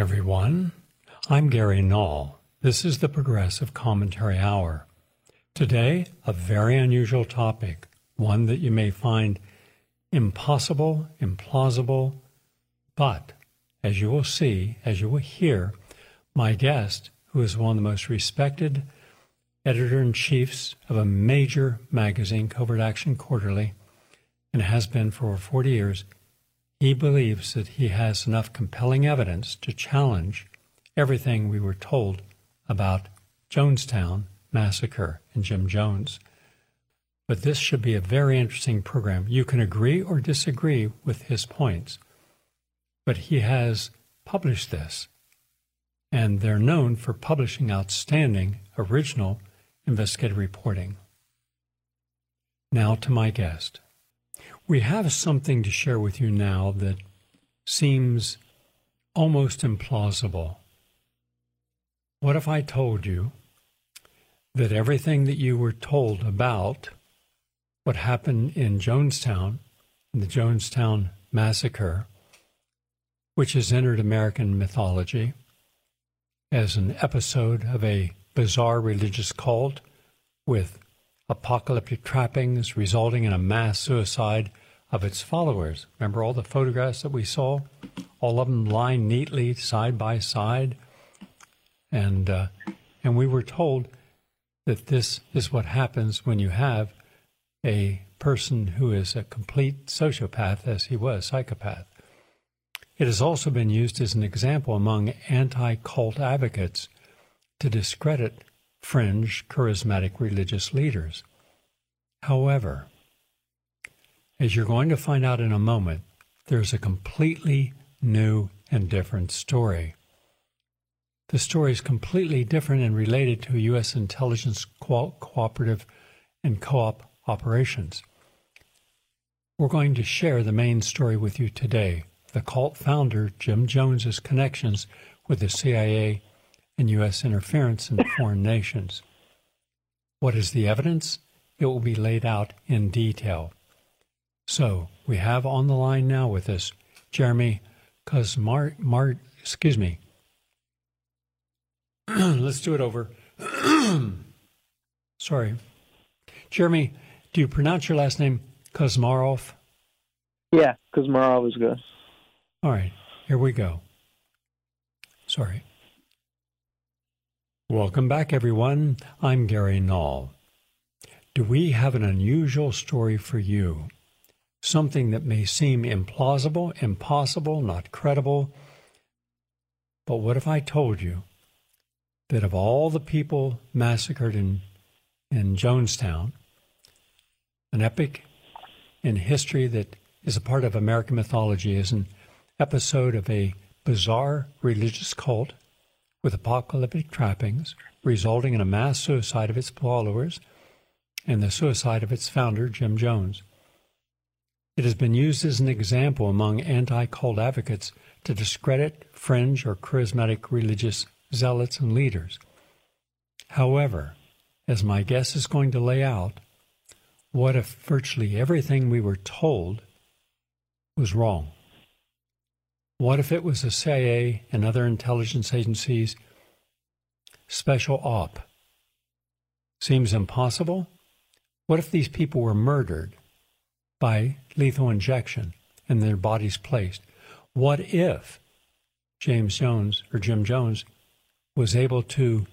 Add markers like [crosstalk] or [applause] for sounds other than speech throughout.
everyone. I'm Gary Null. This is the Progressive Commentary Hour. Today, a very unusual topic, one that you may find impossible, implausible, but as you will see, as you will hear, my guest, who is one of the most respected editor in chiefs of a major magazine, Covert Action Quarterly, and has been for over 40 years, he believes that he has enough compelling evidence to challenge everything we were told about Jonestown massacre and Jim Jones. But this should be a very interesting program. You can agree or disagree with his points, but he has published this, and they're known for publishing outstanding original investigative reporting. Now to my guest. We have something to share with you now that seems almost implausible. What if I told you that everything that you were told about what happened in Jonestown, in the Jonestown massacre, which has entered American mythology as an episode of a bizarre religious cult with apocalyptic trappings resulting in a mass suicide of its followers. Remember all the photographs that we saw? All of them lined neatly side by side. And, uh, and we were told that this is what happens when you have a person who is a complete sociopath, as he was, psychopath. It has also been used as an example among anti cult advocates to discredit fringe, charismatic religious leaders. However, as you're going to find out in a moment, there's a completely new and different story. The story is completely different and related to U.S. intelligence co- cooperative and co op operations. We're going to share the main story with you today the cult founder, Jim Jones's connections with the CIA and U.S. interference in [laughs] foreign nations. What is the evidence? It will be laid out in detail. So we have on the line now with us Jeremy Cosmar, Mar, excuse me. [clears throat] Let's do it over. [clears throat] Sorry. Jeremy, do you pronounce your last name Kuzmarov? Yeah, Kuzmarov is good. All right, here we go. Sorry. Welcome back, everyone. I'm Gary Null. Do we have an unusual story for you? Something that may seem implausible, impossible, not credible. But what if I told you that of all the people massacred in, in Jonestown, an epic in history that is a part of American mythology is an episode of a bizarre religious cult with apocalyptic trappings, resulting in a mass suicide of its followers and the suicide of its founder, Jim Jones. It has been used as an example among anti cult advocates to discredit fringe or charismatic religious zealots and leaders. However, as my guest is going to lay out, what if virtually everything we were told was wrong? What if it was the CIA and other intelligence agencies' special op? Seems impossible. What if these people were murdered by lethal injection and their bodies placed? What if James Jones or Jim Jones was able to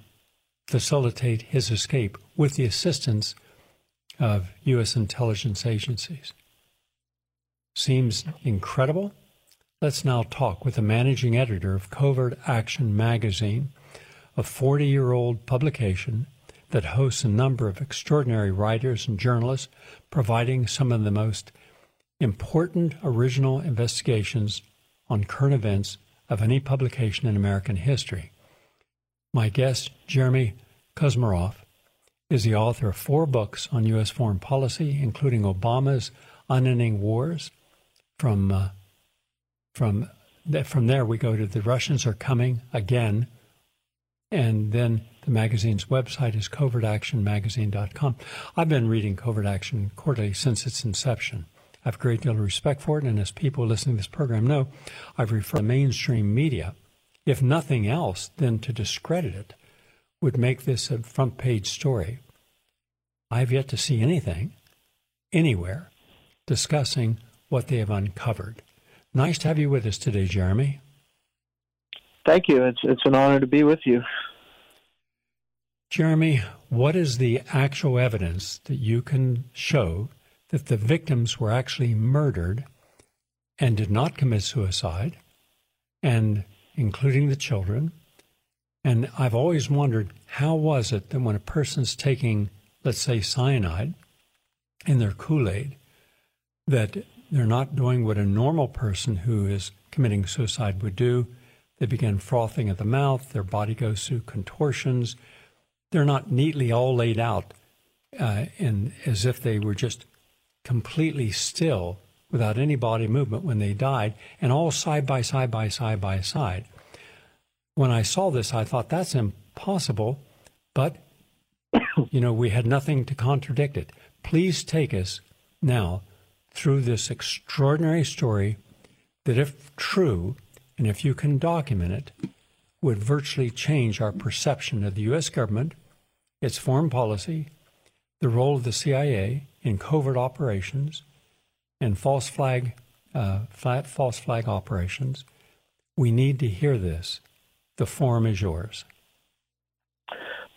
facilitate his escape with the assistance of U.S. intelligence agencies? Seems incredible. Let's now talk with the managing editor of Covert Action magazine, a 40 year old publication that hosts a number of extraordinary writers and journalists providing some of the most important original investigations on current events of any publication in American history. My guest, Jeremy Kuzmarov, is the author of four books on U.S. foreign policy, including Obama's Unending Wars from uh, from from there, we go to the Russians are coming again. And then the magazine's website is covertactionmagazine.com. I've been reading Covert Action Quarterly since its inception. I have a great deal of respect for it, and as people listening to this program know, I've referred to mainstream media if nothing else, then to discredit it would make this a front page story. I've yet to see anything, anywhere, discussing what they have uncovered. Nice to have you with us today, Jeremy. Thank you. It's it's an honor to be with you. Jeremy, what is the actual evidence that you can show that the victims were actually murdered and did not commit suicide, and including the children? And I've always wondered how was it that when a person's taking, let's say, cyanide in their Kool Aid, that they're not doing what a normal person who is committing suicide would do. They begin frothing at the mouth, their body goes through contortions. They're not neatly all laid out uh, in, as if they were just completely still without any body movement when they died, and all side by side by side by side. When I saw this, I thought that's impossible, but [coughs] you know, we had nothing to contradict it. Please take us now through this extraordinary story that, if true, and if you can document it, would virtually change our perception of the U.S. government, its foreign policy, the role of the CIA in covert operations, and false flag, uh, flat false flag operations. We need to hear this. The forum is yours.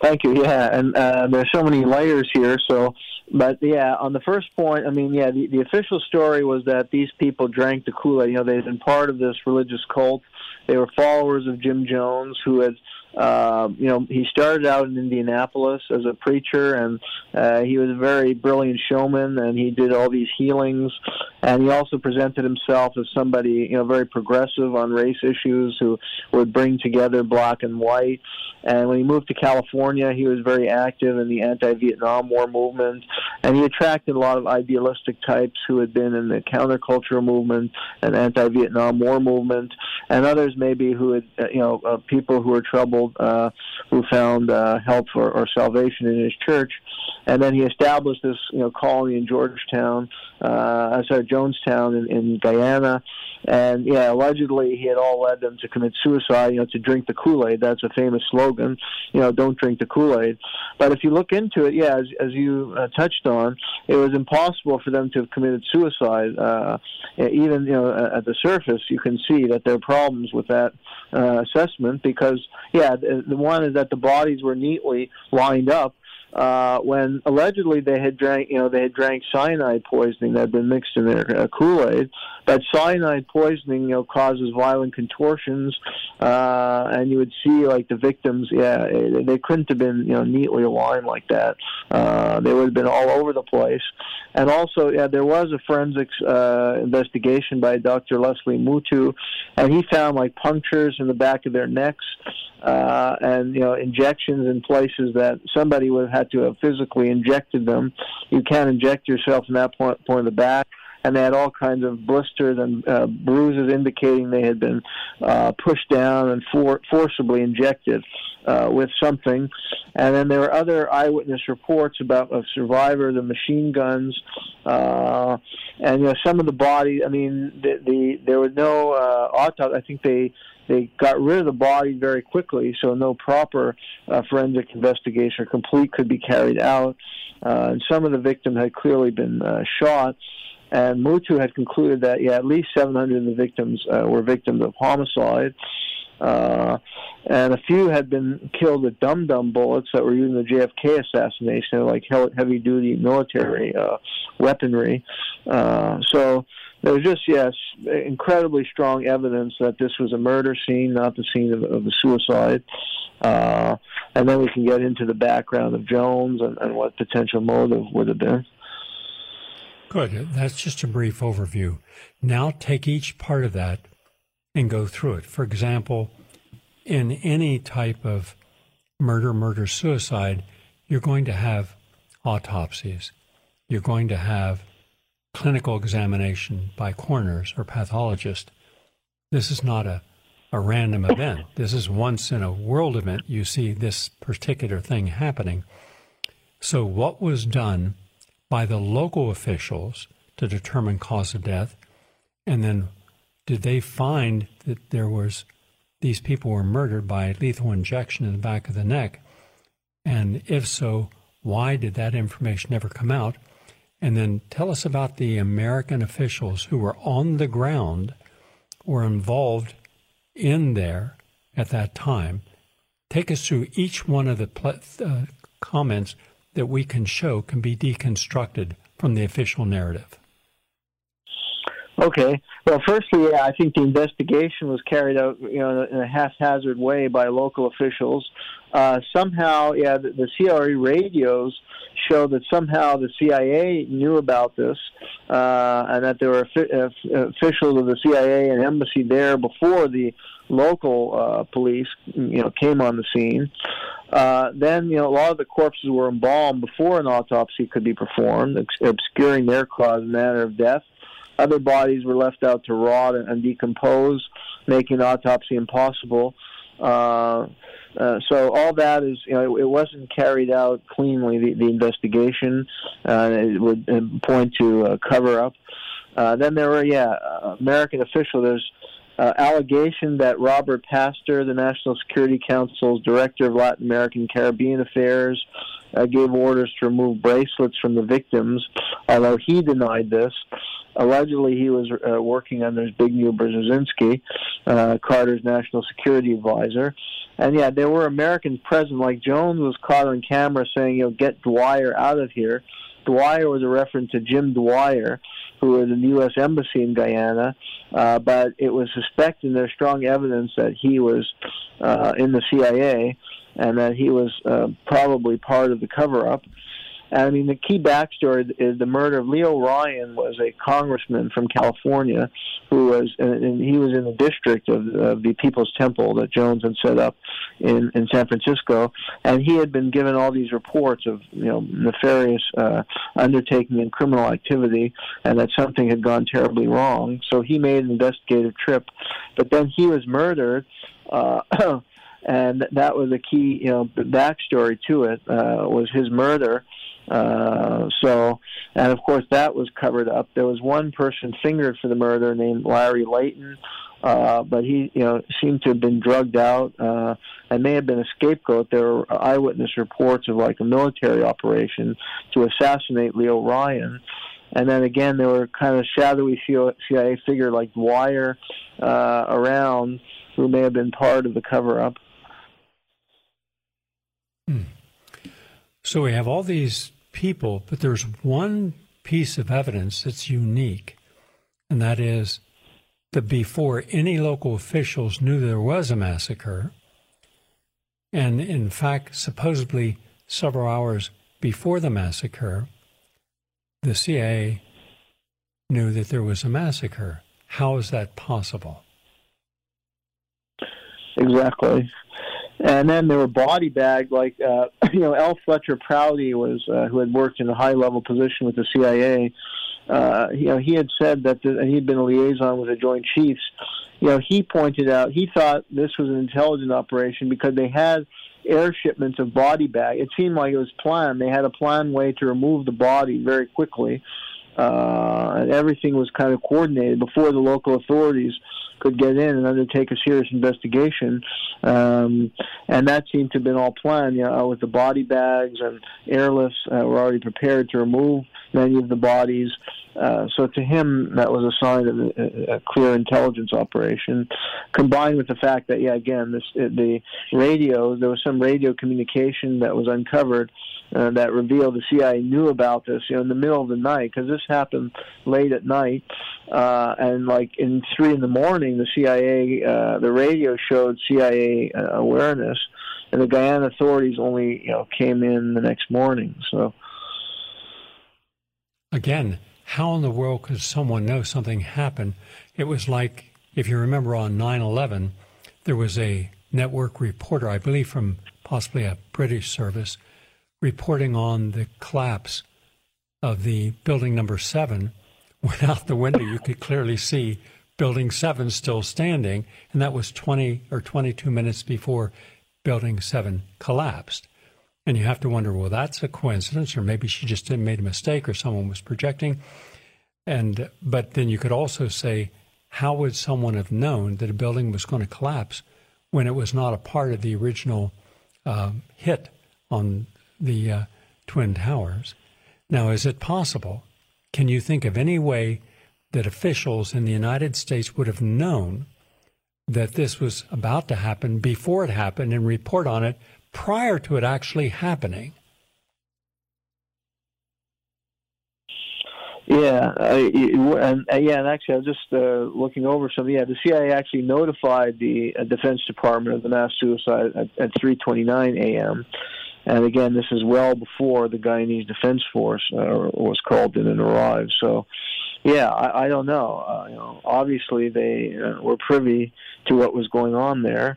Thank you. Yeah, and uh, there's so many layers here. So but yeah, on the first point, I mean, yeah, the, the official story was that these people drank the Kool Aid. You know, they'd been part of this religious cult. They were followers of Jim Jones, who had uh, you know, he started out in Indianapolis as a preacher, and uh, he was a very brilliant showman, and he did all these healings. And he also presented himself as somebody, you know, very progressive on race issues, who would bring together black and white. And when he moved to California, he was very active in the anti-Vietnam War movement, and he attracted a lot of idealistic types who had been in the counterculture movement and anti-Vietnam War movement, and others maybe who had, uh, you know, uh, people who were troubled uh, who found uh, help or, or salvation in his church. And then he established this, you know, colony in Georgetown, uh, sorry, Jonestown in, in Guyana. And yeah, allegedly he had all led them to commit suicide, you know, to drink the Kool Aid. That's a famous slogan, you know, don't drink the Kool Aid. But if you look into it, yeah, as, as you uh, touched on, it was impossible for them to have committed suicide. Uh, even, you know, at the surface, you can see that there are problems with that uh, assessment because, yeah, the, the one is that the bodies were neatly lined up uh, when allegedly they had drank, you know, they had drank cyanide poisoning that had been mixed in their uh, Kool-Aid. But cyanide poisoning, you know, causes violent contortions, uh, and you would see like the victims, yeah, they couldn't have been, you know, neatly aligned like that. Uh, they would have been all over the place. And also, yeah, there was a forensics uh, investigation by Dr. Leslie Mootoo, and he found like punctures in the back of their necks uh, and you know injections in places that somebody would have had to have physically injected them. You can't inject yourself in that point, point of the back. And they had all kinds of blisters and uh, bruises indicating they had been uh, pushed down and for- forcibly injected uh, with something. And then there were other eyewitness reports about a survivor, the machine guns, uh, and you know some of the body. I mean, the, the there was no uh, autopsy. I think they they got rid of the body very quickly, so no proper uh, forensic investigation or complete could be carried out. Uh, and some of the victims had clearly been uh, shot. And Mootoo had concluded that, yeah, at least 700 of the victims uh, were victims of homicide. Uh, and a few had been killed with dum dum bullets that were used in the JFK assassination, like heavy duty military uh, weaponry. Uh, so there was just yes, incredibly strong evidence that this was a murder scene, not the scene of, of the suicide. Uh, and then we can get into the background of Jones and, and what potential motive would have been. Good. That's just a brief overview. Now take each part of that and go through it. For example, in any type of murder, murder, suicide, you're going to have autopsies. You're going to have clinical examination by coroners or pathologists. This is not a, a random event. This is once in a world event. You see this particular thing happening. So, what was done by the local officials to determine cause of death? And then, did they find that there was these people were murdered by lethal injection in the back of the neck? And if so, why did that information never come out? And then tell us about the American officials who were on the ground or involved in there at that time. Take us through each one of the uh, comments that we can show can be deconstructed from the official narrative. Okay. Well, firstly, I think the investigation was carried out, you know, in a haphazard way by local officials. Uh, somehow, yeah, the, the CRE radios show that somehow the CIA knew about this, uh, and that there were uh, officials of the CIA and embassy there before the local uh, police, you know, came on the scene. Uh, then, you know, a lot of the corpses were embalmed before an autopsy could be performed, obscuring their cause and manner of death. Other bodies were left out to rot and decompose, making autopsy impossible. Uh, uh, so all that is, you know, it, it wasn't carried out cleanly. The, the investigation uh, it would point to a cover up. Uh, then there were, yeah, American official. There's uh, allegation that Robert Pastor, the National Security Council's director of Latin American Caribbean Affairs, uh, gave orders to remove bracelets from the victims, although he denied this. Allegedly, he was uh, working under Zbigniew Brzezinski, uh, Carter's national security advisor. And yeah, there were Americans present. Like Jones was caught on camera saying, "You know, get Dwyer out of here." Dwyer was a reference to Jim Dwyer, who in the U.S. Embassy in Guyana, uh, but it was suspected, there's strong evidence that he was uh, in the CIA and that he was uh, probably part of the cover up. I mean, the key backstory is the murder of Leo Ryan was a congressman from California who was, and he was in the district of, of the People's Temple that Jones had set up in, in San Francisco, and he had been given all these reports of, you know, nefarious uh, undertaking and criminal activity, and that something had gone terribly wrong. So he made an investigative trip, but then he was murdered. Uh, [clears throat] and that was a key, you know, backstory to it uh, was his murder, uh, so, and of course that was covered up. There was one person fingered for the murder named Larry Layton, uh, but he, you know, seemed to have been drugged out uh, and may have been a scapegoat. There were eyewitness reports of like a military operation to assassinate Leo Ryan. And then again, there were kind of shadowy CIA figure like Dwyer uh, around who may have been part of the cover up. Hmm. So we have all these people, but there's one piece of evidence that's unique, and that is that before any local officials knew there was a massacre, and in fact, supposedly several hours before the massacre, the CIA knew that there was a massacre. How is that possible? Exactly. And then there were body bags like uh, [clears throat] you know L. Fletcher Prouty was uh, who had worked in a high level position with the CIA. Uh, you know he had said that the, he had been a liaison with the Joint Chiefs. You know he pointed out he thought this was an intelligent operation because they had air shipments of body bag. It seemed like it was planned. They had a planned way to remove the body very quickly. Uh, and everything was kind of coordinated before the local authorities could get in and undertake a serious investigation. Um, and that seemed to have been all planned, you know, with the body bags and airlifts uh, were already prepared to remove many of the bodies. Uh, so to him, that was a sign of a, a, clear intelligence operation, combined with the fact that, yeah, again, this, the radio, there was some radio communication that was uncovered uh, that revealed the CIA knew about this, you know, in the middle of the night, because this happened late at night, uh, and like in three in the morning, the CIA, uh, the radio showed CIA uh, awareness, and the Guyana authorities only, you know, came in the next morning. So, again, how in the world could someone know something happened? It was like, if you remember, on 9/11, there was a network reporter, I believe, from possibly a British service reporting on the collapse of the building number seven, [laughs] went out the window, you could clearly see building seven still standing, and that was 20 or 22 minutes before building seven collapsed. And you have to wonder, well, that's a coincidence, or maybe she just made a mistake, or someone was projecting. And but then you could also say, how would someone have known that a building was going to collapse when it was not a part of the original uh, hit on the uh, Twin Towers. Now, is it possible? Can you think of any way that officials in the United States would have known that this was about to happen before it happened and report on it prior to it actually happening? Yeah, and uh, yeah, and actually, I was just uh, looking over some. Yeah, the CIA actually notified the uh, Defense Department of the mass suicide at, at 3:29 a.m. And again, this is well before the Guyanese Defense Force uh, was called in and arrived. So, yeah, I, I don't know. Uh, you know, obviously they uh, were privy to what was going on there,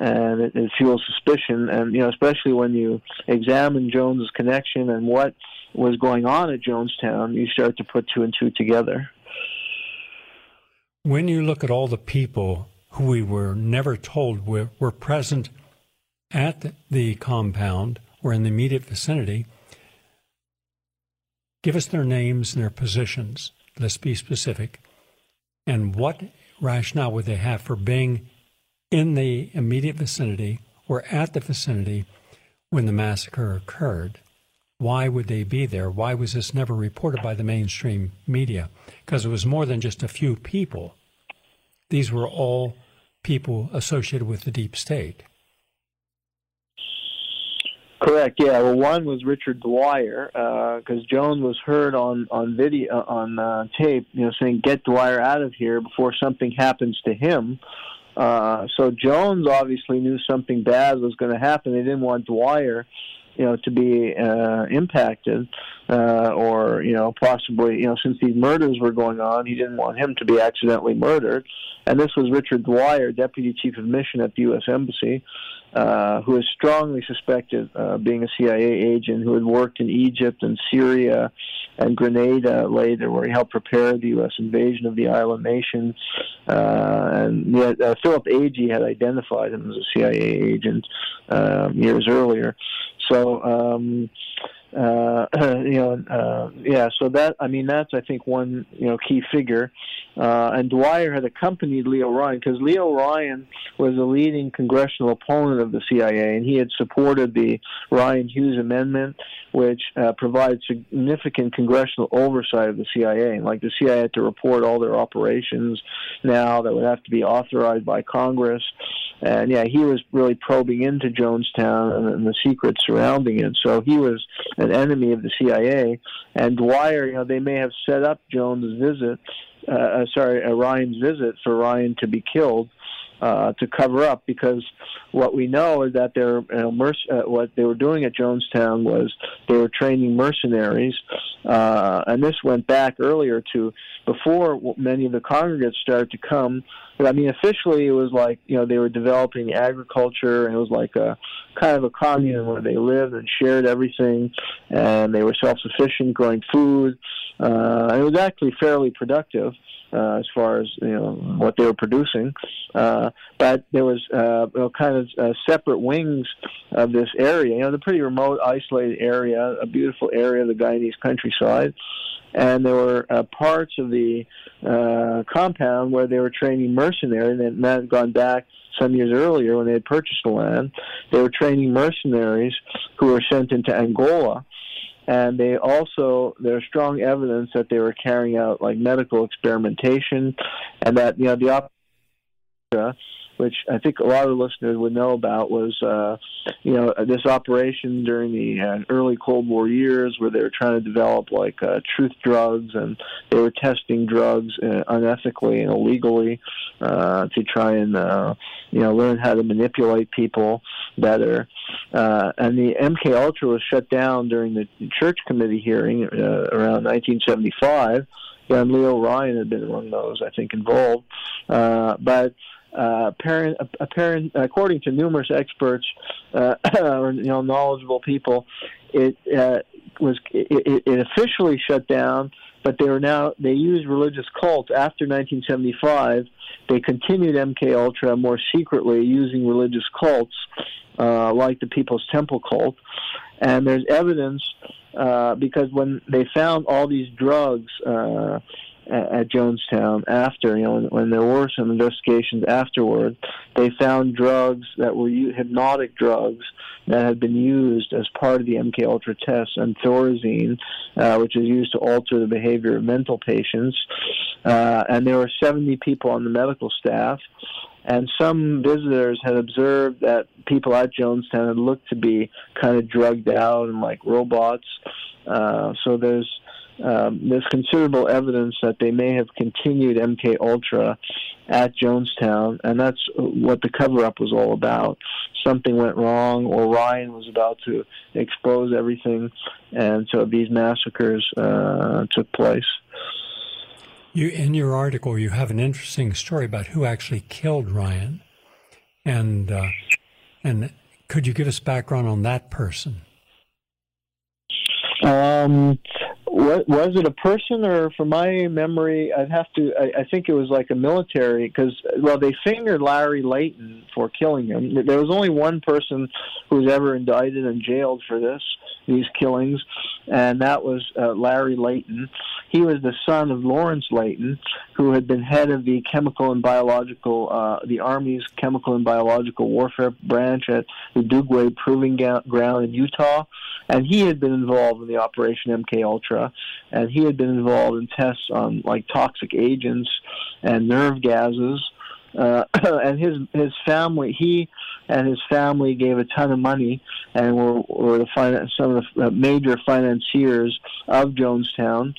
and it, it fuels suspicion. And you know, especially when you examine Jones's connection and what was going on at Jonestown, you start to put two and two together. When you look at all the people who we were never told were, were present at the compound or in the immediate vicinity, give us their names and their positions. Let's be specific. And what rationale would they have for being in the immediate vicinity or at the vicinity when the massacre occurred? Why would they be there? Why was this never reported by the mainstream media? Because it was more than just a few people. These were all people associated with the deep state. Correct. Yeah. Well, one was Richard Dwyer because uh, Jones was heard on on video on uh, tape, you know, saying "Get Dwyer out of here before something happens to him." Uh, so Jones obviously knew something bad was going to happen. They didn't want Dwyer you know, to be uh, impacted, uh, or you know, possibly, you know, since these murders were going on, he didn't want him to be accidentally murdered. And this was Richard Dwyer, deputy chief of mission at the U.S. Embassy, uh, who is strongly suspected uh, being a CIA agent who had worked in Egypt and Syria and Grenada later, where he helped prepare the U.S. invasion of the island nation. Uh, and yet, uh, Philip Agee had identified him as a CIA agent um, years earlier. So, um, uh, [clears throat] you know, uh, yeah. So that I mean, that's I think one you know key figure. Uh, and Dwyer had accompanied Leo Ryan because Leo Ryan was a leading congressional opponent of the CIA, and he had supported the Ryan Hughes Amendment, which uh, provides significant congressional oversight of the CIA. Like the CIA had to report all their operations now that would have to be authorized by Congress. And yeah, he was really probing into Jonestown and, and the secrets surrounding it. So he was an enemy of the CIA. And Dwyer, you know, they may have set up Jones' visit, uh, uh, sorry, uh, Ryan's visit for Ryan to be killed uh, to cover up because what we know is that they're you know, merc- uh, what they were doing at Jonestown was they were training mercenaries, uh, and this went back earlier to before many of the congregants started to come. But I mean, officially it was like you know they were developing agriculture, and it was like a kind of a commune where they lived and shared everything, and they were self-sufficient, growing food. Uh, and it was actually fairly productive uh, as far as you know what they were producing. Uh, but there was uh, you know, kind of uh, separate wings of this area. You know, the pretty remote, isolated area, a beautiful area of the Guyanese countryside. And there were uh, parts of the uh, compound where they were training mercenaries, and that had gone back some years earlier when they had purchased the land. They were training mercenaries who were sent into Angola and they also there's strong evidence that they were carrying out like medical experimentation, and that you know the op- which I think a lot of the listeners would know about, was uh, you know this operation during the uh, early Cold War years where they were trying to develop like uh, truth drugs, and they were testing drugs uh, unethically and illegally uh, to try and uh, you know learn how to manipulate people better. Uh, and the MK Ultra was shut down during the Church Committee hearing around 1975. And Leo Ryan had been among those, I think, involved. Uh, but uh, apparent, according to numerous experts uh, [clears throat] or you know knowledgeable people, it uh, was it, it officially shut down, but they were now they used religious cults after 1975. They continued MK Ultra more secretly using religious cults uh, like the People's Temple cult, and there's evidence uh, because when they found all these drugs. Uh, at, at Jonestown after, you know, when, when there were some investigations afterward, they found drugs that were hypnotic drugs that had been used as part of the MK Ultra test, and Thorazine, uh, which is used to alter the behavior of mental patients. Uh, and there were 70 people on the medical staff. And some visitors had observed that people at Jonestown had looked to be kind of drugged out and like robots. Uh, so there's um, there's considerable evidence that they may have continued MK Ultra at Jonestown, and that's what the cover-up was all about. Something went wrong, or Ryan was about to expose everything, and so these massacres uh, took place. You, in your article, you have an interesting story about who actually killed Ryan, and uh, and could you give us background on that person? Um, what, was it a person or from my memory i'd have to i, I think it was like a military because well they fingered larry layton for killing him. There was only one person who was ever indicted and jailed for this these killings and that was uh, larry layton. He was the son of lawrence layton who had been head of the chemical and biological uh, the army's chemical and biological warfare branch at the dugway proving ground in utah and he had been involved in the operation mk ultra and he had been involved in tests on like toxic agents and nerve gases. Uh, [clears throat] and his his family, he and his family gave a ton of money and were, were the finance, some of the major financiers of Jonestown.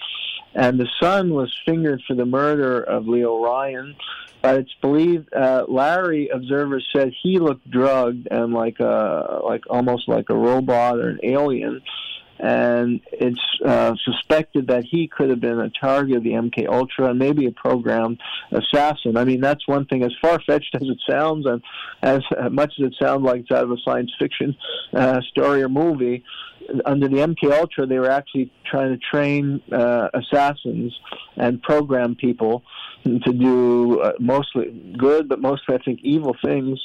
And the son was fingered for the murder of Leo Ryan, but it's believed uh, Larry observers said he looked drugged and like a like almost like a robot or an alien and it's uh, suspected that he could have been a target of the MK Ultra and maybe a programmed assassin. I mean, that's one thing. As far fetched [laughs] as it sounds, and as much as it sounds like it's out of a science fiction uh, story or movie, under the MK Ultra, they were actually trying to train uh, assassins and program people to do uh, mostly good, but mostly I think evil things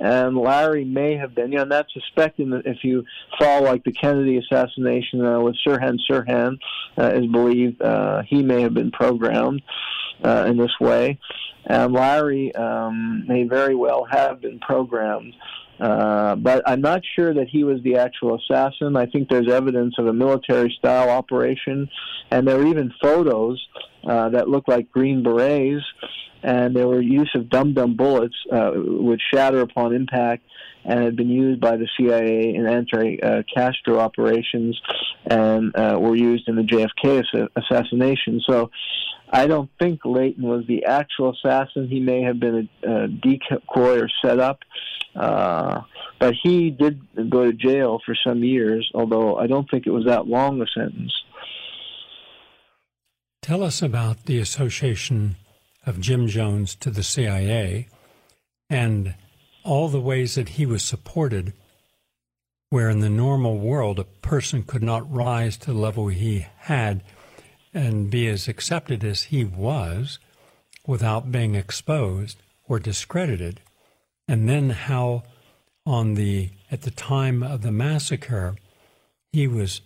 and Larry may have been. You know, not suspecting that if you follow like the Kennedy assassination uh, with Sirhan Sirhan uh, is believed uh, he may have been programmed uh, in this way, and Larry um, may very well have been programmed. Uh, but I'm not sure that he was the actual assassin. I think there's evidence of a military style operation, and there are even photos uh, that look like Green Berets and there were use of dum dum bullets uh, which shatter upon impact and had been used by the CIA in anti-Castro operations and uh, were used in the JFK assassination. So I don't think Layton was the actual assassin. He may have been a, a decoy or set up. Uh, but he did go to jail for some years, although I don't think it was that long a sentence. Tell us about the association of Jim Jones to the CIA and all the ways that he was supported, where in the normal world a person could not rise to the level he had and be as accepted as he was without being exposed or discredited. And then how on the at the time of the massacre he was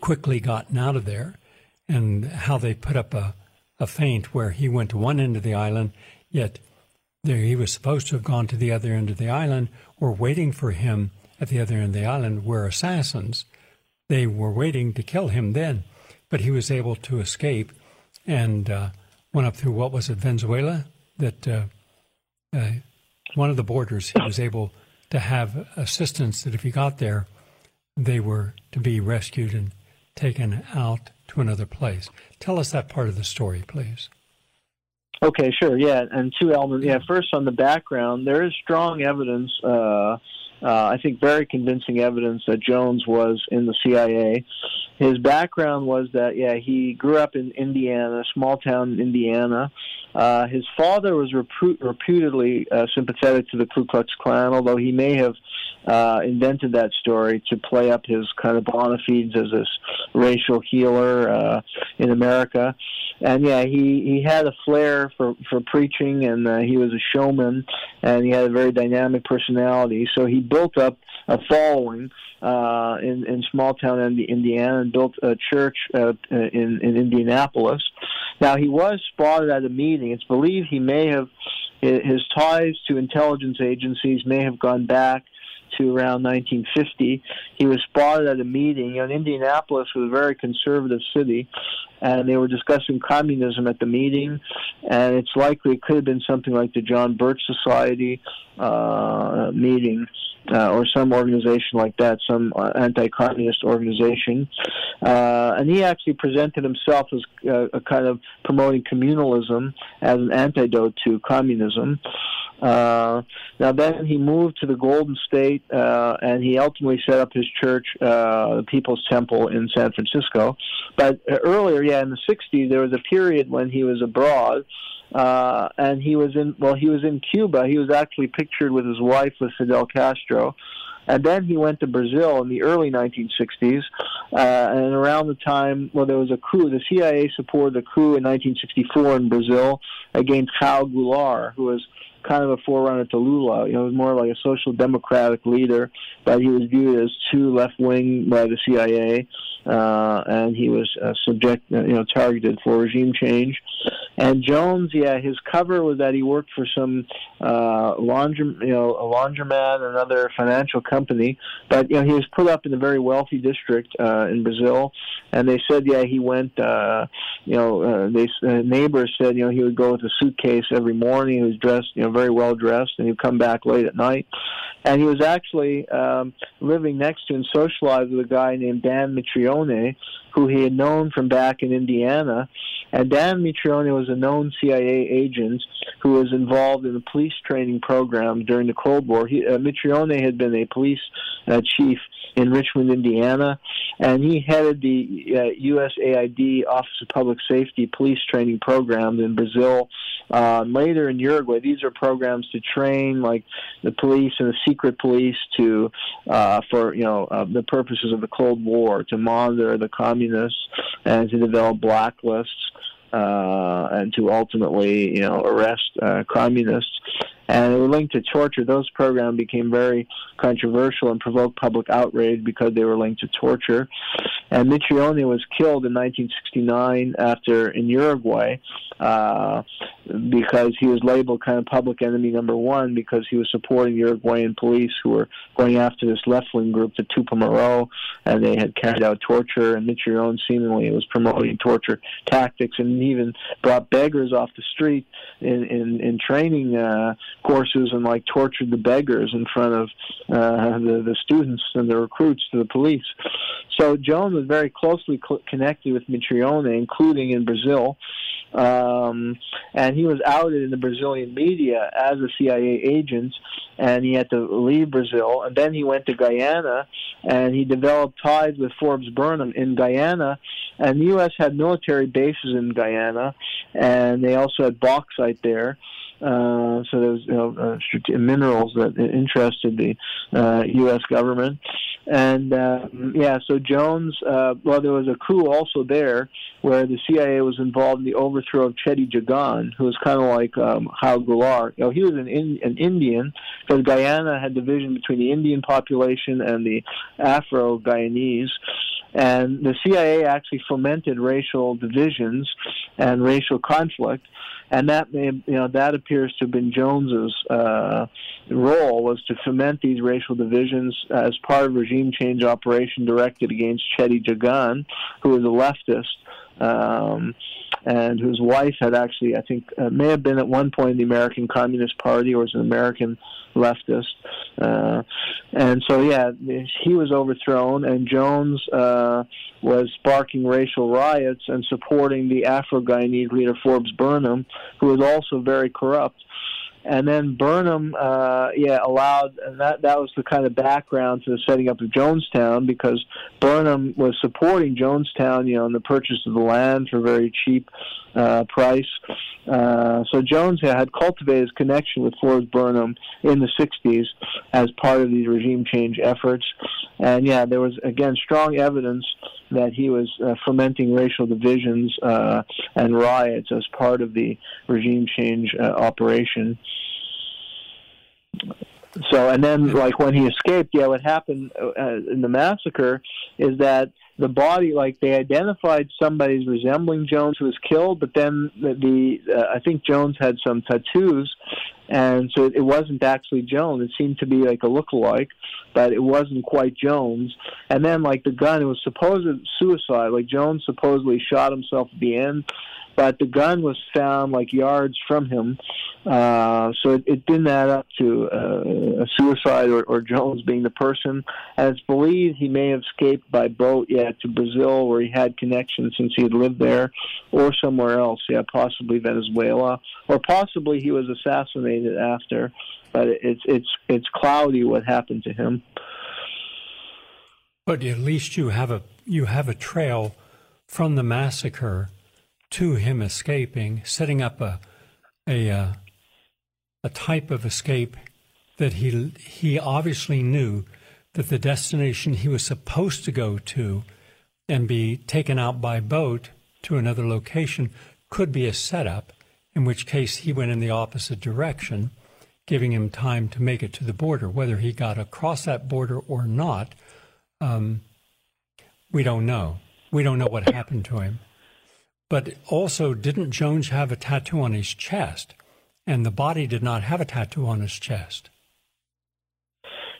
quickly gotten out of there and how they put up a a feint where he went to one end of the island, yet there he was supposed to have gone to the other end of the island, or waiting for him at the other end of the island were assassins. They were waiting to kill him then, but he was able to escape and uh, went up through what was it, Venezuela? That uh, uh, one of the borders he was able to have assistance that if he got there, they were to be rescued and taken out to another place. Tell us that part of the story, please. Okay, sure. Yeah, and two elements. Yeah, first on the background, there is strong evidence. Uh, uh, I think very convincing evidence that Jones was in the CIA. His background was that yeah he grew up in Indiana, small town in Indiana. Uh, his father was repu- reputedly uh, sympathetic to the Ku Klux Klan, although he may have uh, invented that story to play up his kind of bona fides as this racial healer uh, in America. And yeah, he he had a flair for for preaching, and uh, he was a showman, and he had a very dynamic personality. So he built up a following uh, in in small town Indiana and built a church uh, in in Indianapolis. Now he was spotted at a meeting. It's believed he may have his ties to intelligence agencies may have gone back to around 1950. He was spotted at a meeting. You Indianapolis was a very conservative city, and they were discussing communism at the meeting. And it's likely it could have been something like the John Birch Society uh, meeting. Uh, or some organization like that, some uh, anti-communist organization, uh, and he actually presented himself as uh, a kind of promoting communalism as an antidote to communism. Uh, now then he moved to the Golden State, uh, and he ultimately set up his church, uh, the People's Temple in San Francisco. But uh, earlier, yeah, in the '60s, there was a period when he was abroad, uh, and he was in well, he was in Cuba. He was actually pictured with his wife, with Fidel Castro. And then he went to Brazil in the early 1960s, uh, and around the time, well, there was a coup. The CIA supported a coup in 1964 in Brazil against Raul Goulart, who was kind of a forerunner to Lula. You know, he was more like a social democratic leader, but he was viewed as too left wing by the CIA, uh, and he was uh, subject, you know, targeted for regime change. And Jones, yeah, his cover was that he worked for some uh, laundry, you know, a laundromat, another financial company, but you know, he was put up in a very wealthy district uh, in Brazil, and they said, yeah, he went, uh, you know, uh, they uh, neighbors said, you know, he would go with a suitcase every morning. He was dressed, you know very well dressed, and he'd come back late at night. And he was actually um, living next to and socialized with a guy named Dan Mitrione, who he had known from back in Indiana. And Dan Mitrione was a known CIA agent who was involved in the police training program during the Cold War. He, uh, Mitrione had been a police uh, chief in Richmond, Indiana, and he headed the uh, USAID Office of Public Safety police training programs in Brazil. Uh, later in Uruguay, these are programs to train like the police and the secret police to uh, for you know uh, the purposes of the Cold War to monitor the communists and to develop blacklists uh, and to ultimately, you know, arrest uh, communists. And they were linked to torture. Those programs became very controversial and provoked public outrage because they were linked to torture. And Mitrione was killed in 1969 after in Uruguay uh, because he was labeled kind of public enemy number one because he was supporting Uruguayan police who were going after this left-wing group, the Tupamaro, and they had carried out torture. And Mitrione seemingly was promoting torture tactics and even brought beggars off the street in in, in training uh, courses and like tortured the beggars in front of uh, the the students and the recruits to the police. So Jones was very closely cl- connected with Mitrione, including in Brazil. Um, and he was outed in the Brazilian media as a CIA agent, and he had to leave Brazil. And then he went to Guyana, and he developed ties with Forbes Burnham in Guyana. And the U.S. had military bases in Guyana, and they also had bauxite there. Uh, so was you know, uh, minerals that interested the uh, U.S. government, and um, yeah, so Jones. Uh, well, there was a coup also there where the CIA was involved in the overthrow of Cheddi Jagan, who was kind of like um, Raul Goulart. You know, he was an in, an Indian because Guyana had division between the Indian population and the Afro Guyanese. And the CIA actually fomented racial divisions and racial conflict and that may you know that appears to have been Jones's uh, role was to foment these racial divisions as part of regime change operation directed against Cheddi Jagan, who was a leftist. Um, and whose wife had actually, I think, uh, may have been at one point in the American Communist Party or was an American leftist. Uh, and so, yeah, he was overthrown, and Jones uh, was sparking racial riots and supporting the Afro Guyanese leader Forbes Burnham, who was also very corrupt and then Burnham, uh, yeah, allowed, and that that was the kind of background to the setting up of Jonestown because Burnham was supporting Jonestown, you know, in the purchase of the land for a very cheap uh, price. Uh, so Jones had cultivated his connection with Forbes Burnham in the 60s as part of these regime change efforts. And yeah, there was, again, strong evidence that he was uh, fomenting racial divisions uh, and riots as part of the regime change uh, operation. So, and then, like when he escaped, yeah, what happened uh, in the massacre is that the body, like they identified somebody resembling Jones who was killed, but then the, the uh, I think Jones had some tattoos, and so it wasn't actually Jones. It seemed to be like a look-alike, but it wasn't quite Jones. And then like the gun, it was supposed suicide. Like Jones supposedly shot himself at the end, but the gun was found like yards from him, uh, so it, it didn't add up to uh, a suicide or, or Jones being the person. And it's believed he may have escaped by boat, yeah, to Brazil where he had connections since he had lived there, or somewhere else, yeah, possibly Venezuela, or possibly he was assassinated after. But it's it's it's cloudy what happened to him. But at least you have a you have a trail from the massacre to him escaping, setting up a a uh, a type of escape that he he obviously knew that the destination he was supposed to go to and be taken out by boat to another location could be a setup, in which case he went in the opposite direction, giving him time to make it to the border. Whether he got across that border or not, um, we don't know. We don't know what happened to him. But also, didn't Jones have a tattoo on his chest? And the body did not have a tattoo on his chest.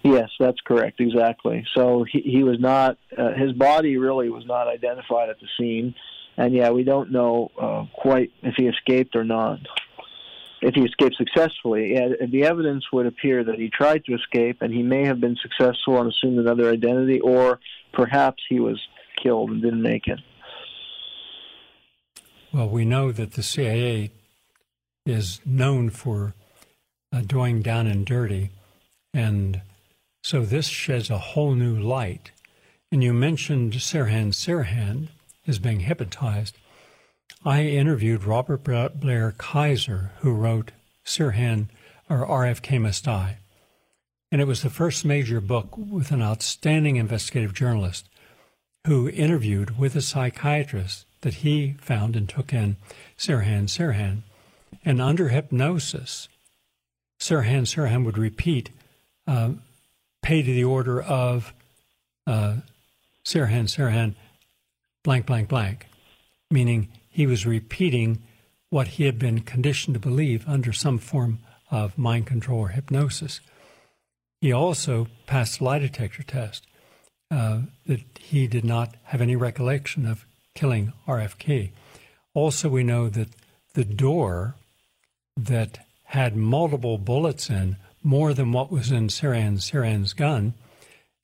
Yes, that's correct. Exactly. So he, he was not, uh, his body really was not identified at the scene. And yeah, we don't know uh, quite if he escaped or not. If he escaped successfully, yeah, the evidence would appear that he tried to escape and he may have been successful and assumed another identity, or perhaps he was killed and didn't make it. Well, we know that the CIA is known for uh, doing down and dirty, and so this sheds a whole new light. And you mentioned Sirhan Sirhan is being hypnotized. I interviewed Robert Blair Kaiser, who wrote Sirhan or RFK Must Die. And it was the first major book with an outstanding investigative journalist who interviewed with a psychiatrist that he found and took in Sirhan Sirhan. And under hypnosis, Sirhan Sirhan would repeat, uh, pay to the order of uh, Sirhan Sirhan, blank, blank, blank, meaning he was repeating what he had been conditioned to believe under some form of mind control or hypnosis. He also passed the lie detector test uh, that he did not have any recollection of killing RFK. Also, we know that the door that had multiple bullets in, more than what was in Sirhan Sirhan's gun,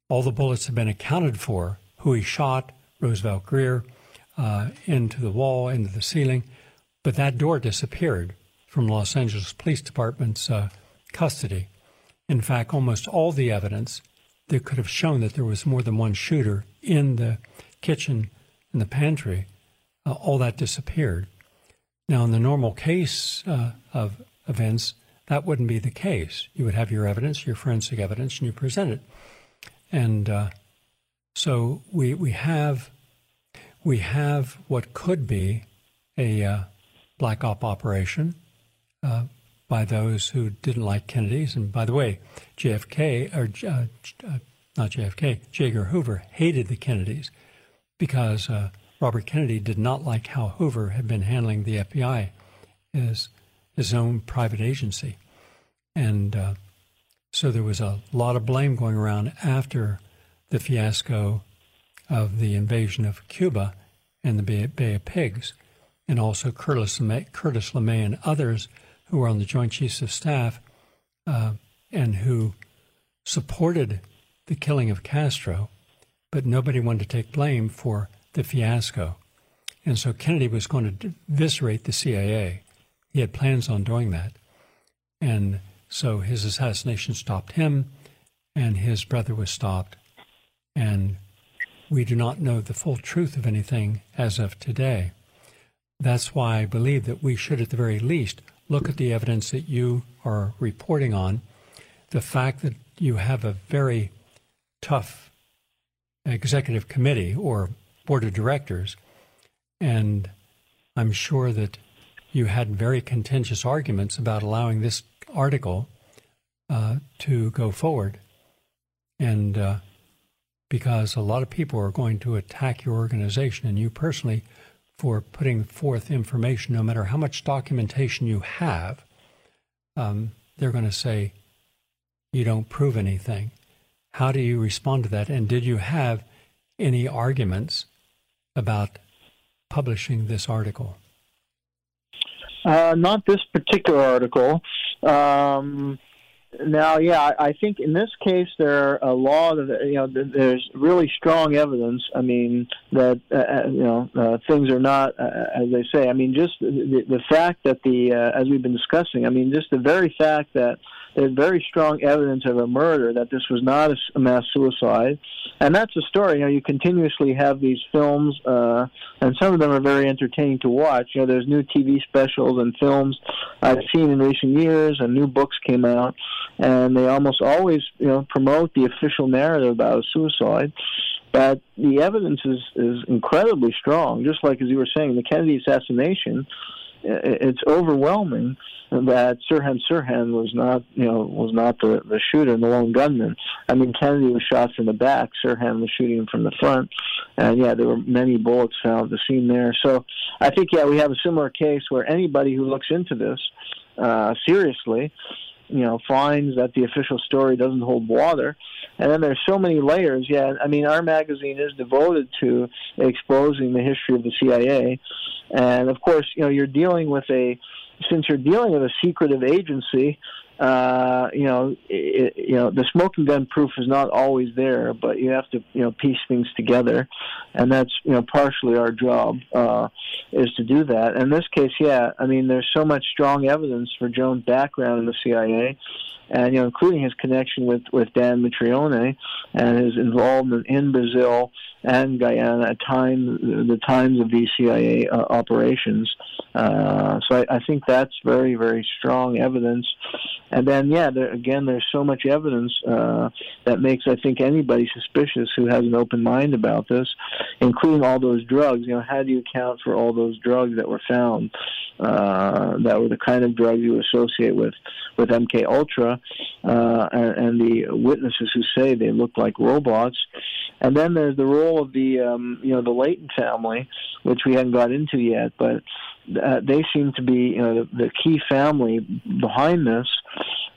all the bullets have been accounted for. Who he shot, Roosevelt Grier, uh, into the wall, into the ceiling, but that door disappeared from Los Angeles Police Department's uh, custody. In fact, almost all the evidence that could have shown that there was more than one shooter in the kitchen in the pantry, uh, all that disappeared. Now, in the normal case uh, of events, that wouldn't be the case. You would have your evidence, your forensic evidence, and you present it. And uh, so we we have we have what could be a uh, black op operation uh, by those who didn't like Kennedy's. And by the way, JFK or uh, uh, not JFK, J. Hoover hated the Kennedys because uh, Robert Kennedy did not like how Hoover had been handling the FBI as his own private agency. And uh, so there was a lot of blame going around after the fiasco of the invasion of Cuba and the Bay, of Pigs, and also Curtis LeMay, Curtis LeMay and others who were on the Joint Chiefs of Staff uh, and who supported the killing of Castro but nobody wanted to take blame for the fiasco. And so Kennedy was going to eviscerate the CIA. He had plans on doing that. And so his assassination stopped him, and his brother was stopped. And we do not know the full truth of anything as of today. That's why I believe that we should, at the very least, look at the evidence that you are reporting on. The fact that you have a very tough executive committee or board of directors. And I'm sure that you had very contentious arguments about allowing this article uh, to go forward. And uh, because a lot of people are going to attack your organization and you personally for putting forth information, no matter how much documentation you have. Um, they're going to say you don't prove anything. How do you respond to that? And did you have any arguments about publishing this article? Uh, not this particular article. Um, now, yeah, I think in this case there are a lot of you know there's really strong evidence. I mean that uh, uh, you know uh, things are not uh, as they say. I mean just the, the fact that the uh, as we've been discussing. I mean just the very fact that there's very strong evidence of a murder that this was not a mass suicide, and that's the story. You know, you continuously have these films, uh, and some of them are very entertaining to watch. You know, there's new TV specials and films I've seen in recent years, and new books came out, and they almost always, you know, promote the official narrative about a suicide. But the evidence is is incredibly strong. Just like as you were saying, the Kennedy assassination it's overwhelming that Sirhan Sirhan was not, you know, was not the, the shooter the lone gunman. I mean, Kennedy was shot from the back. Sirhan was shooting from the front, and yeah, there were many bullets found at the scene there. So I think yeah, we have a similar case where anybody who looks into this uh, seriously you know finds that the official story doesn't hold water. And then there's so many layers. Yeah i mean our magazine is devoted to exposing the history of the cia and of course you know you're dealing with a since you're dealing with a secretive agency uh, you know, it, you know, the smoking gun proof is not always there, but you have to, you know, piece things together, and that's, you know, partially our job uh, is to do that. In this case, yeah, I mean, there's so much strong evidence for Jones' background in the CIA, and you know, including his connection with with Dan Mitrione and his involvement in Brazil and Guyana at time the times of these CIA uh, operations. Uh, so I, I, think that's very very strong evidence. And then yeah, there, again, there's so much evidence uh, that makes I think anybody suspicious who has an open mind about this, including all those drugs. You know, how do you account for all those drugs that were found? Uh, that were the kind of drugs you associate with with MK Ultra, uh, and, and the witnesses who say they look like robots. And then there's the role of the um, you know the Layton family, which we hadn't got into yet, but uh, they seem to be you know the, the key family behind this.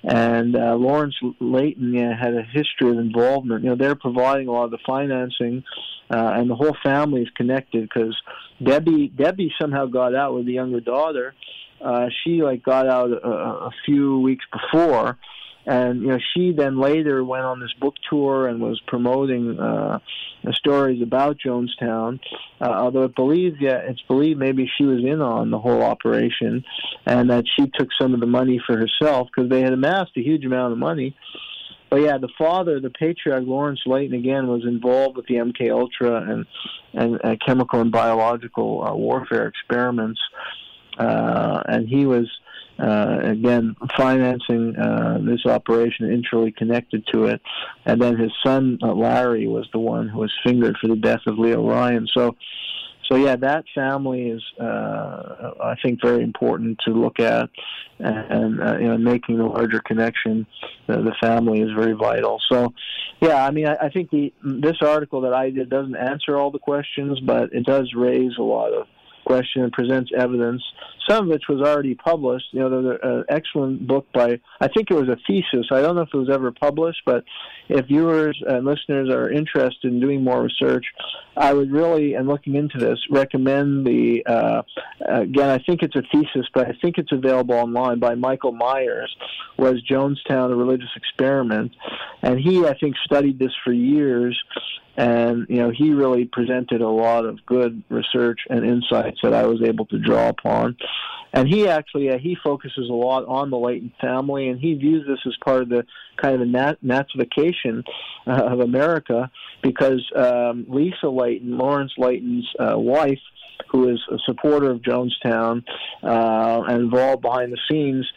And uh, Lawrence Layton yeah, had a history of involvement. You know, they're providing a lot of the financing, uh, and the whole family is connected because Debbie Debbie somehow got out with the younger daughter. Uh, she like got out a, a few weeks before, and you know she then later went on this book tour and was promoting uh, stories about Jonestown. Uh, although it believes, yeah, it's believed maybe she was in on the whole operation, and that she took some of the money for herself because they had amassed a huge amount of money. But yeah, the father, the patriarch Lawrence Layton, again was involved with the MK Ultra and and uh, chemical and biological uh, warfare experiments, uh, and he was uh, again, financing uh, this operation, intrally connected to it. And then his son, uh, Larry, was the one who was fingered for the death of Leo Ryan. So, so yeah, that family is, uh, I think, very important to look at, and uh, you know, making the larger connection, uh, the family is very vital. So, yeah, I mean, I, I think the this article that I did doesn't answer all the questions, but it does raise a lot of question and presents evidence, some of which was already published. You know, there's an excellent book by, I think it was a thesis. I don't know if it was ever published, but if viewers and listeners are interested in doing more research, I would really, and looking into this, recommend the, uh, again, I think it's a thesis, but I think it's available online by Michael Meiers, was Jonestown a Religious Experiment? And he, I think, studied this for years and you know he really presented a lot of good research and insights that I was able to draw upon. And he actually uh, he focuses a lot on the Layton family, and he views this as part of the kind of the nat- nazification uh, of America because um, Lisa Layton, Lawrence Layton's uh, wife, who is a supporter of Jonestown uh, and involved behind the scenes,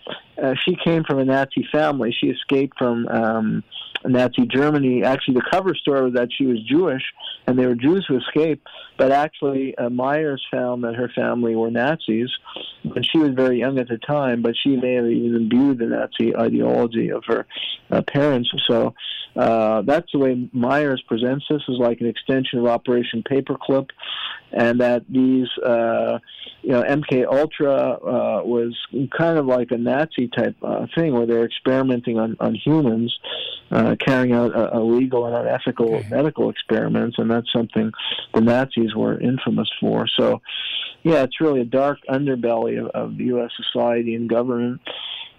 uh, she came from a Nazi family. She escaped from um, Nazi Germany. Actually, the cover story was that she was Jewish, and they were Jews who escaped. But actually, uh, Meiers found that her family were Nazis, and she was very young at the time. But she may have even imbued the Nazi ideology of her uh, parents. So uh, that's the way Meiers presents this as like an extension of Operation Paperclip, and that these, uh, you know, MK Ultra uh, was kind of like a Nazi type uh, thing where they're experimenting on on humans, uh, carrying out uh, illegal and unethical okay. medical experiments, and that's something the Nazis were infamous for. So, yeah, it's really a dark underbelly of, of U.S. society and government.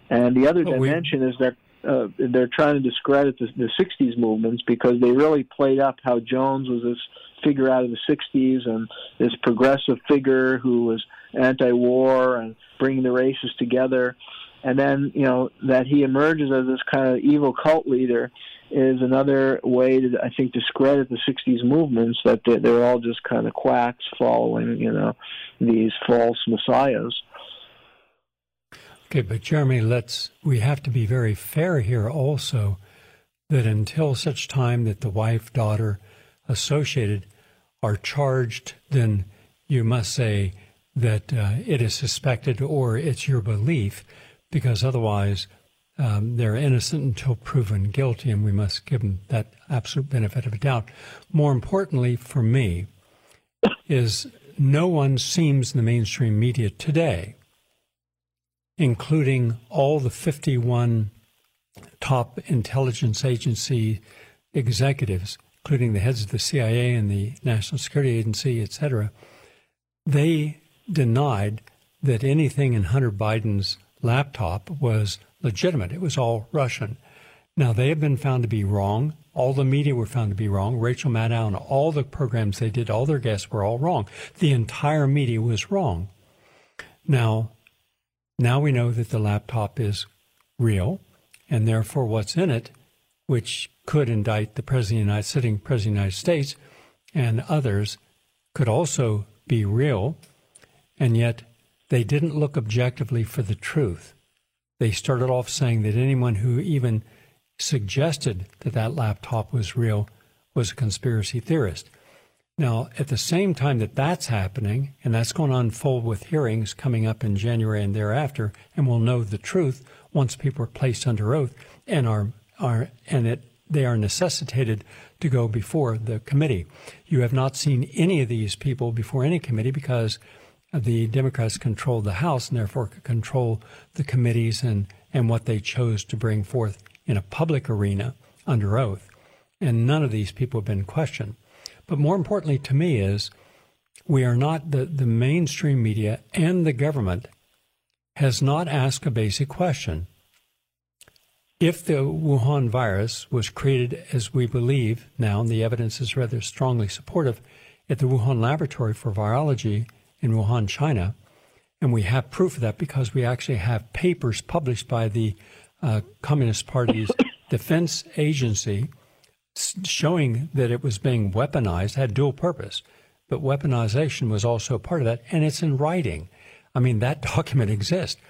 And the other dimension we... is that uh, they're trying to discredit the, the 60s movements because they really played up how Jones was this figure out of the 60s and this progressive figure who was anti-war and bringing the races together. And then, you know, that he emerges as this kind of evil cult leader is another way to, I think, discredit the 60s movements that they're, they're all just kind of quacks following, you know, these false messiahs. Okay, but Jeremy, let's we have to be very fair here also that until such time that the wife, daughter associated are charged, then you must say that uh, it is suspected or it's your belief, because otherwise um, they're innocent until proven guilty, and we must give them that absolute benefit of a doubt. More importantly, for me, is no one seems in the mainstream media today including all the 51 top intelligence agency executives, including the heads of the CIA and the National Security Agency, et cetera, they denied that anything in Hunter Biden's laptop was legitimate. It was all Russian. Now, they have been found to be wrong. All the media were found to be wrong. Rachel Maddow and all the programs they did, all their guests were all wrong. The entire media was wrong. Now, now we know that the laptop is real, and therefore what's in it, which could indict the president of the United, sitting president of the United States and others, could also be real, and yet they didn't look objectively for the truth. They started off saying that anyone who even suggested that that laptop was real was a conspiracy theorist. Now, at the same time that that's happening, and that's going to unfold with hearings coming up in January and thereafter, and we'll know the truth once people are placed under oath and are are and it they are necessitated to go before the committee. You have not seen any of these people before any committee because the Democrats controlled the House and therefore could control the committees and, and what they chose to bring forth in a public arena under oath. And none of these people have been questioned. But more importantly to me is we are not, the, the mainstream media and the government has not asked a basic question. If the Wuhan virus was created, as we believe now, and the evidence is rather strongly supportive, at the Wuhan Laboratory for Virology in Wuhan, China, and we have proof of that because we actually have papers published by the uh, Communist Party's [coughs] defense agency showing that it was being weaponized had dual purpose, but weaponization was also part of that, and it's in writing. I mean, that [laughs] document exists.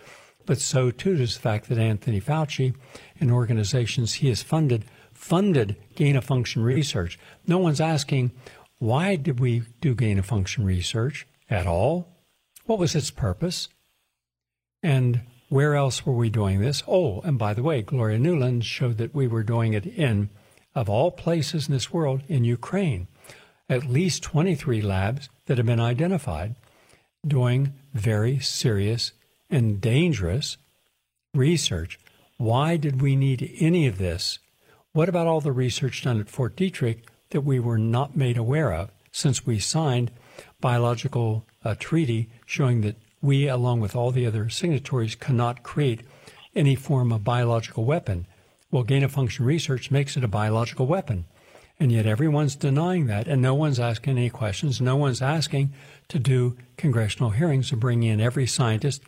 But so too does the fact that Anthony Fauci and organizations he has funded funded gain of function research. No one's asking why did we do gain of function research at all? What was its purpose? And where else were we doing this? Oh, and by the way, Gloria Nuland showed that we were doing it in of all places in this world, in Ukraine. At least 23 labs that have been identified doing very serious and dangerous research. Why did we need any of this? What about all the research done at Fort Detrick that we were not made aware of since we signed biological uh, treaty showing that we, along with all the other signatories, cannot create any form of biological weapon? Well, gain of function research makes it a biological weapon. And yet everyone's denying that, and no one's asking any questions. No one's asking to do congressional hearings to bring in every scientist,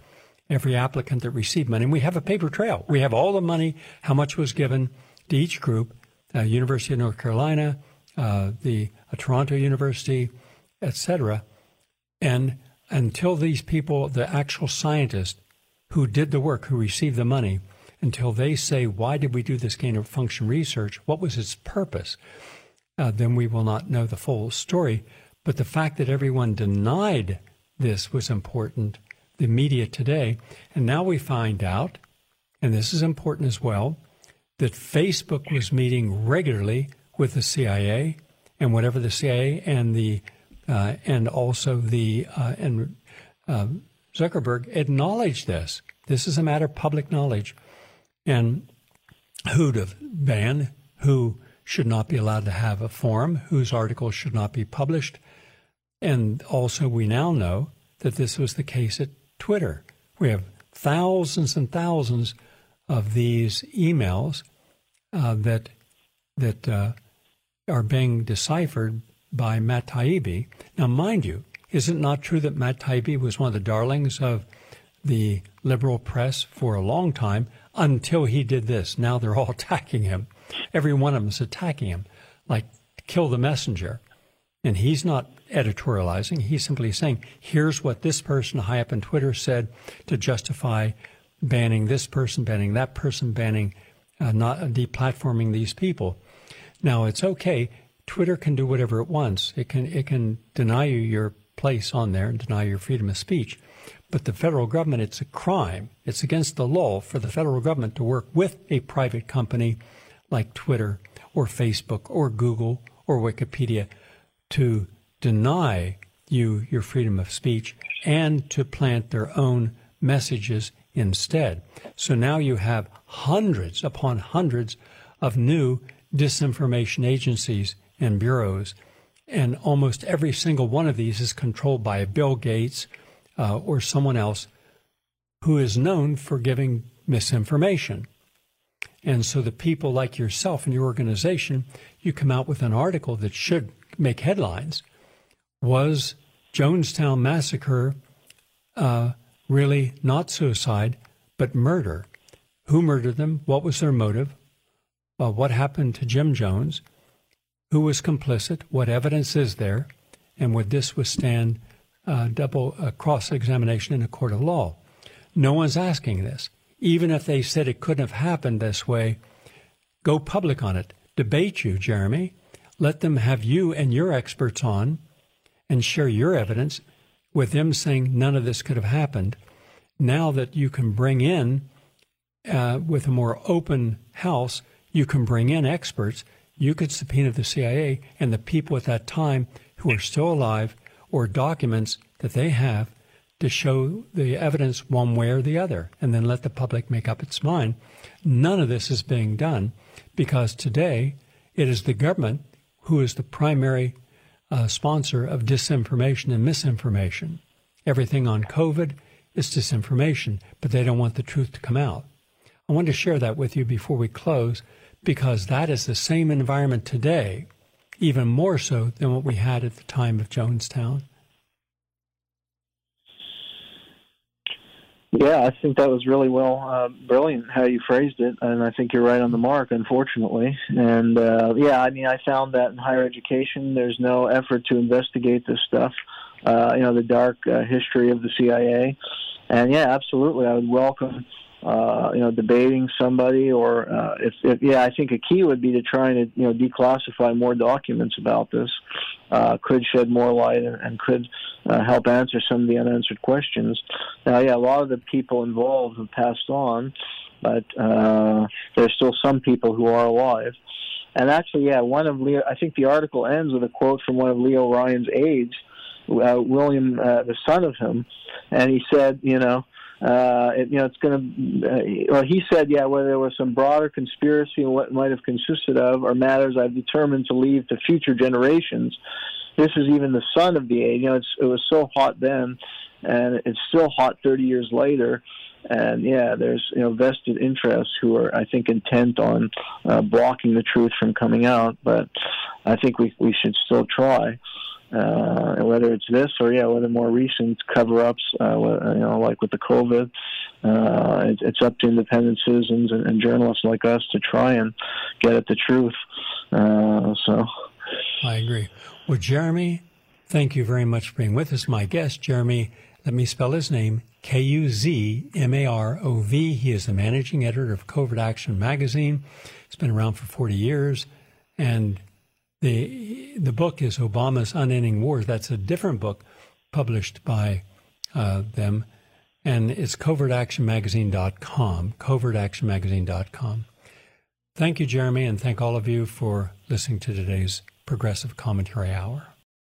every applicant that received money. And we have a paper trail. We have all the money, how much was given to each group, uh, University of North Carolina, uh, the uh, Toronto University, etc. And until these people, the actual scientists who did the work, who received the money, until they say, why did we do this gain of function research? What was its purpose? Uh, then we will not know the full story. But the fact that everyone denied this was important, the media today. And now we find out, and this is important as well, that Facebook was meeting regularly with the CIA and whatever the CIA and the uh, and also the uh, and uh, Zuckerberg acknowledged this. This is a matter of public knowledge, and who to ban, who should not be allowed to have a forum, whose articles should not be published, and also we now know that this was the case at Twitter. We have thousands and thousands of these emails uh, that that uh, are being deciphered by Matt Taibbi. Now, mind you, is it not true that Matt Taibbi was one of the darlings of the liberal press for a long time until he did this? Now they're all [laughs] attacking him. Every one of them is attacking him, like kill the messenger. And he's not editorializing. He's simply saying, here's what this person high up in Twitter said to justify banning this person, banning that person, banning, uh, not deplatforming these people. Now, it's okay. Twitter can do whatever it wants. It can, it can deny you your place on there and deny your freedom of speech. But the federal government, it's a crime. It's against the law for the federal government to work with a private company like Twitter or Facebook or Google or Wikipedia to deny you your freedom of speech and to plant their own messages instead. So now you have hundreds upon hundreds of new disinformation agencies and bureaus. And almost every single one of these is controlled by Bill Gates uh, or someone else who is known for giving misinformation. And so the people like yourself and your organization, you come out with an article that should make headlines. Was Jonestown Massacre uh, really not suicide, but murder? Who murdered them? What was their motive? Uh, what happened to Jim Jones? Who was complicit? What evidence is there? And would this withstand uh, double uh, cross examination in a court of law? No one's asking this. Even if they said it couldn't have happened this way, go public on it. Debate you, Jeremy. Let them have you and your experts on and share your evidence with them saying none of this could have happened. Now that you can bring in, uh, with a more open house, you can bring in experts you could subpoena the CIA and the people at that time who are still alive or documents that they have to show the evidence one way or the other and then let the public make up its mind. None of this is being done because today it is the government who is the primary uh, sponsor of disinformation and misinformation. Everything on COVID is disinformation, but they don't want the truth to come out. I want to share that with you before we close because that is the same environment today, even more so than what we had at the time of Jonestown. Yeah, I think that was really well, uh, brilliant how you phrased it, and I think you're right on the mark, unfortunately. And uh, yeah, I mean, I found that in higher education, there's no effort to investigate this stuff. Uh, you know, the dark uh, history of the CIA, and yeah, absolutely, I would welcome uh, you know, debating somebody, or uh, if, if yeah, I think a key would be to try to you know declassify more documents about this. Uh, could shed more light and, and could uh, help answer some of the unanswered questions. Now, yeah, a lot of the people involved have passed on, but uh, there's still some people who are alive. And actually, yeah, one of Leo, I think the article ends with a quote from one of Leo Ryan's aides, uh, William, uh, the son of him, and he said, you know, uh, it, you know, it's going to. Uh, well, he said, yeah, whether there was some broader conspiracy and what it might have consisted of, are matters I've determined to leave to future generations. This is even the son of the age. You know, it's, it was so hot then, and it's still hot 30 years later. And yeah, there's you know vested interests who are, I think, intent on uh, blocking the truth from coming out. But I think we we should still try uh, whether it's this or yeah, whether more recent cover-ups, uh, you know, like with the COVID. Uh, it, it's up to independent citizens and, and, journalists like us to try and get at the truth. Uh, so, I agree. Well, Jeremy, thank you very much for being with us. My guest, Jeremy Let me spell his name K U Z M A R O V. He is the managing editor of Covert Action magazine. It's been around for 40 years. And the, the book is Obama's Unending Wars. That's a different book published by uh, them. And it's covertactionmagazine.com, covertactionmagazine.com. Thank you, Jeremy, and thank all of you for listening to today's Progressive Commentary Hour.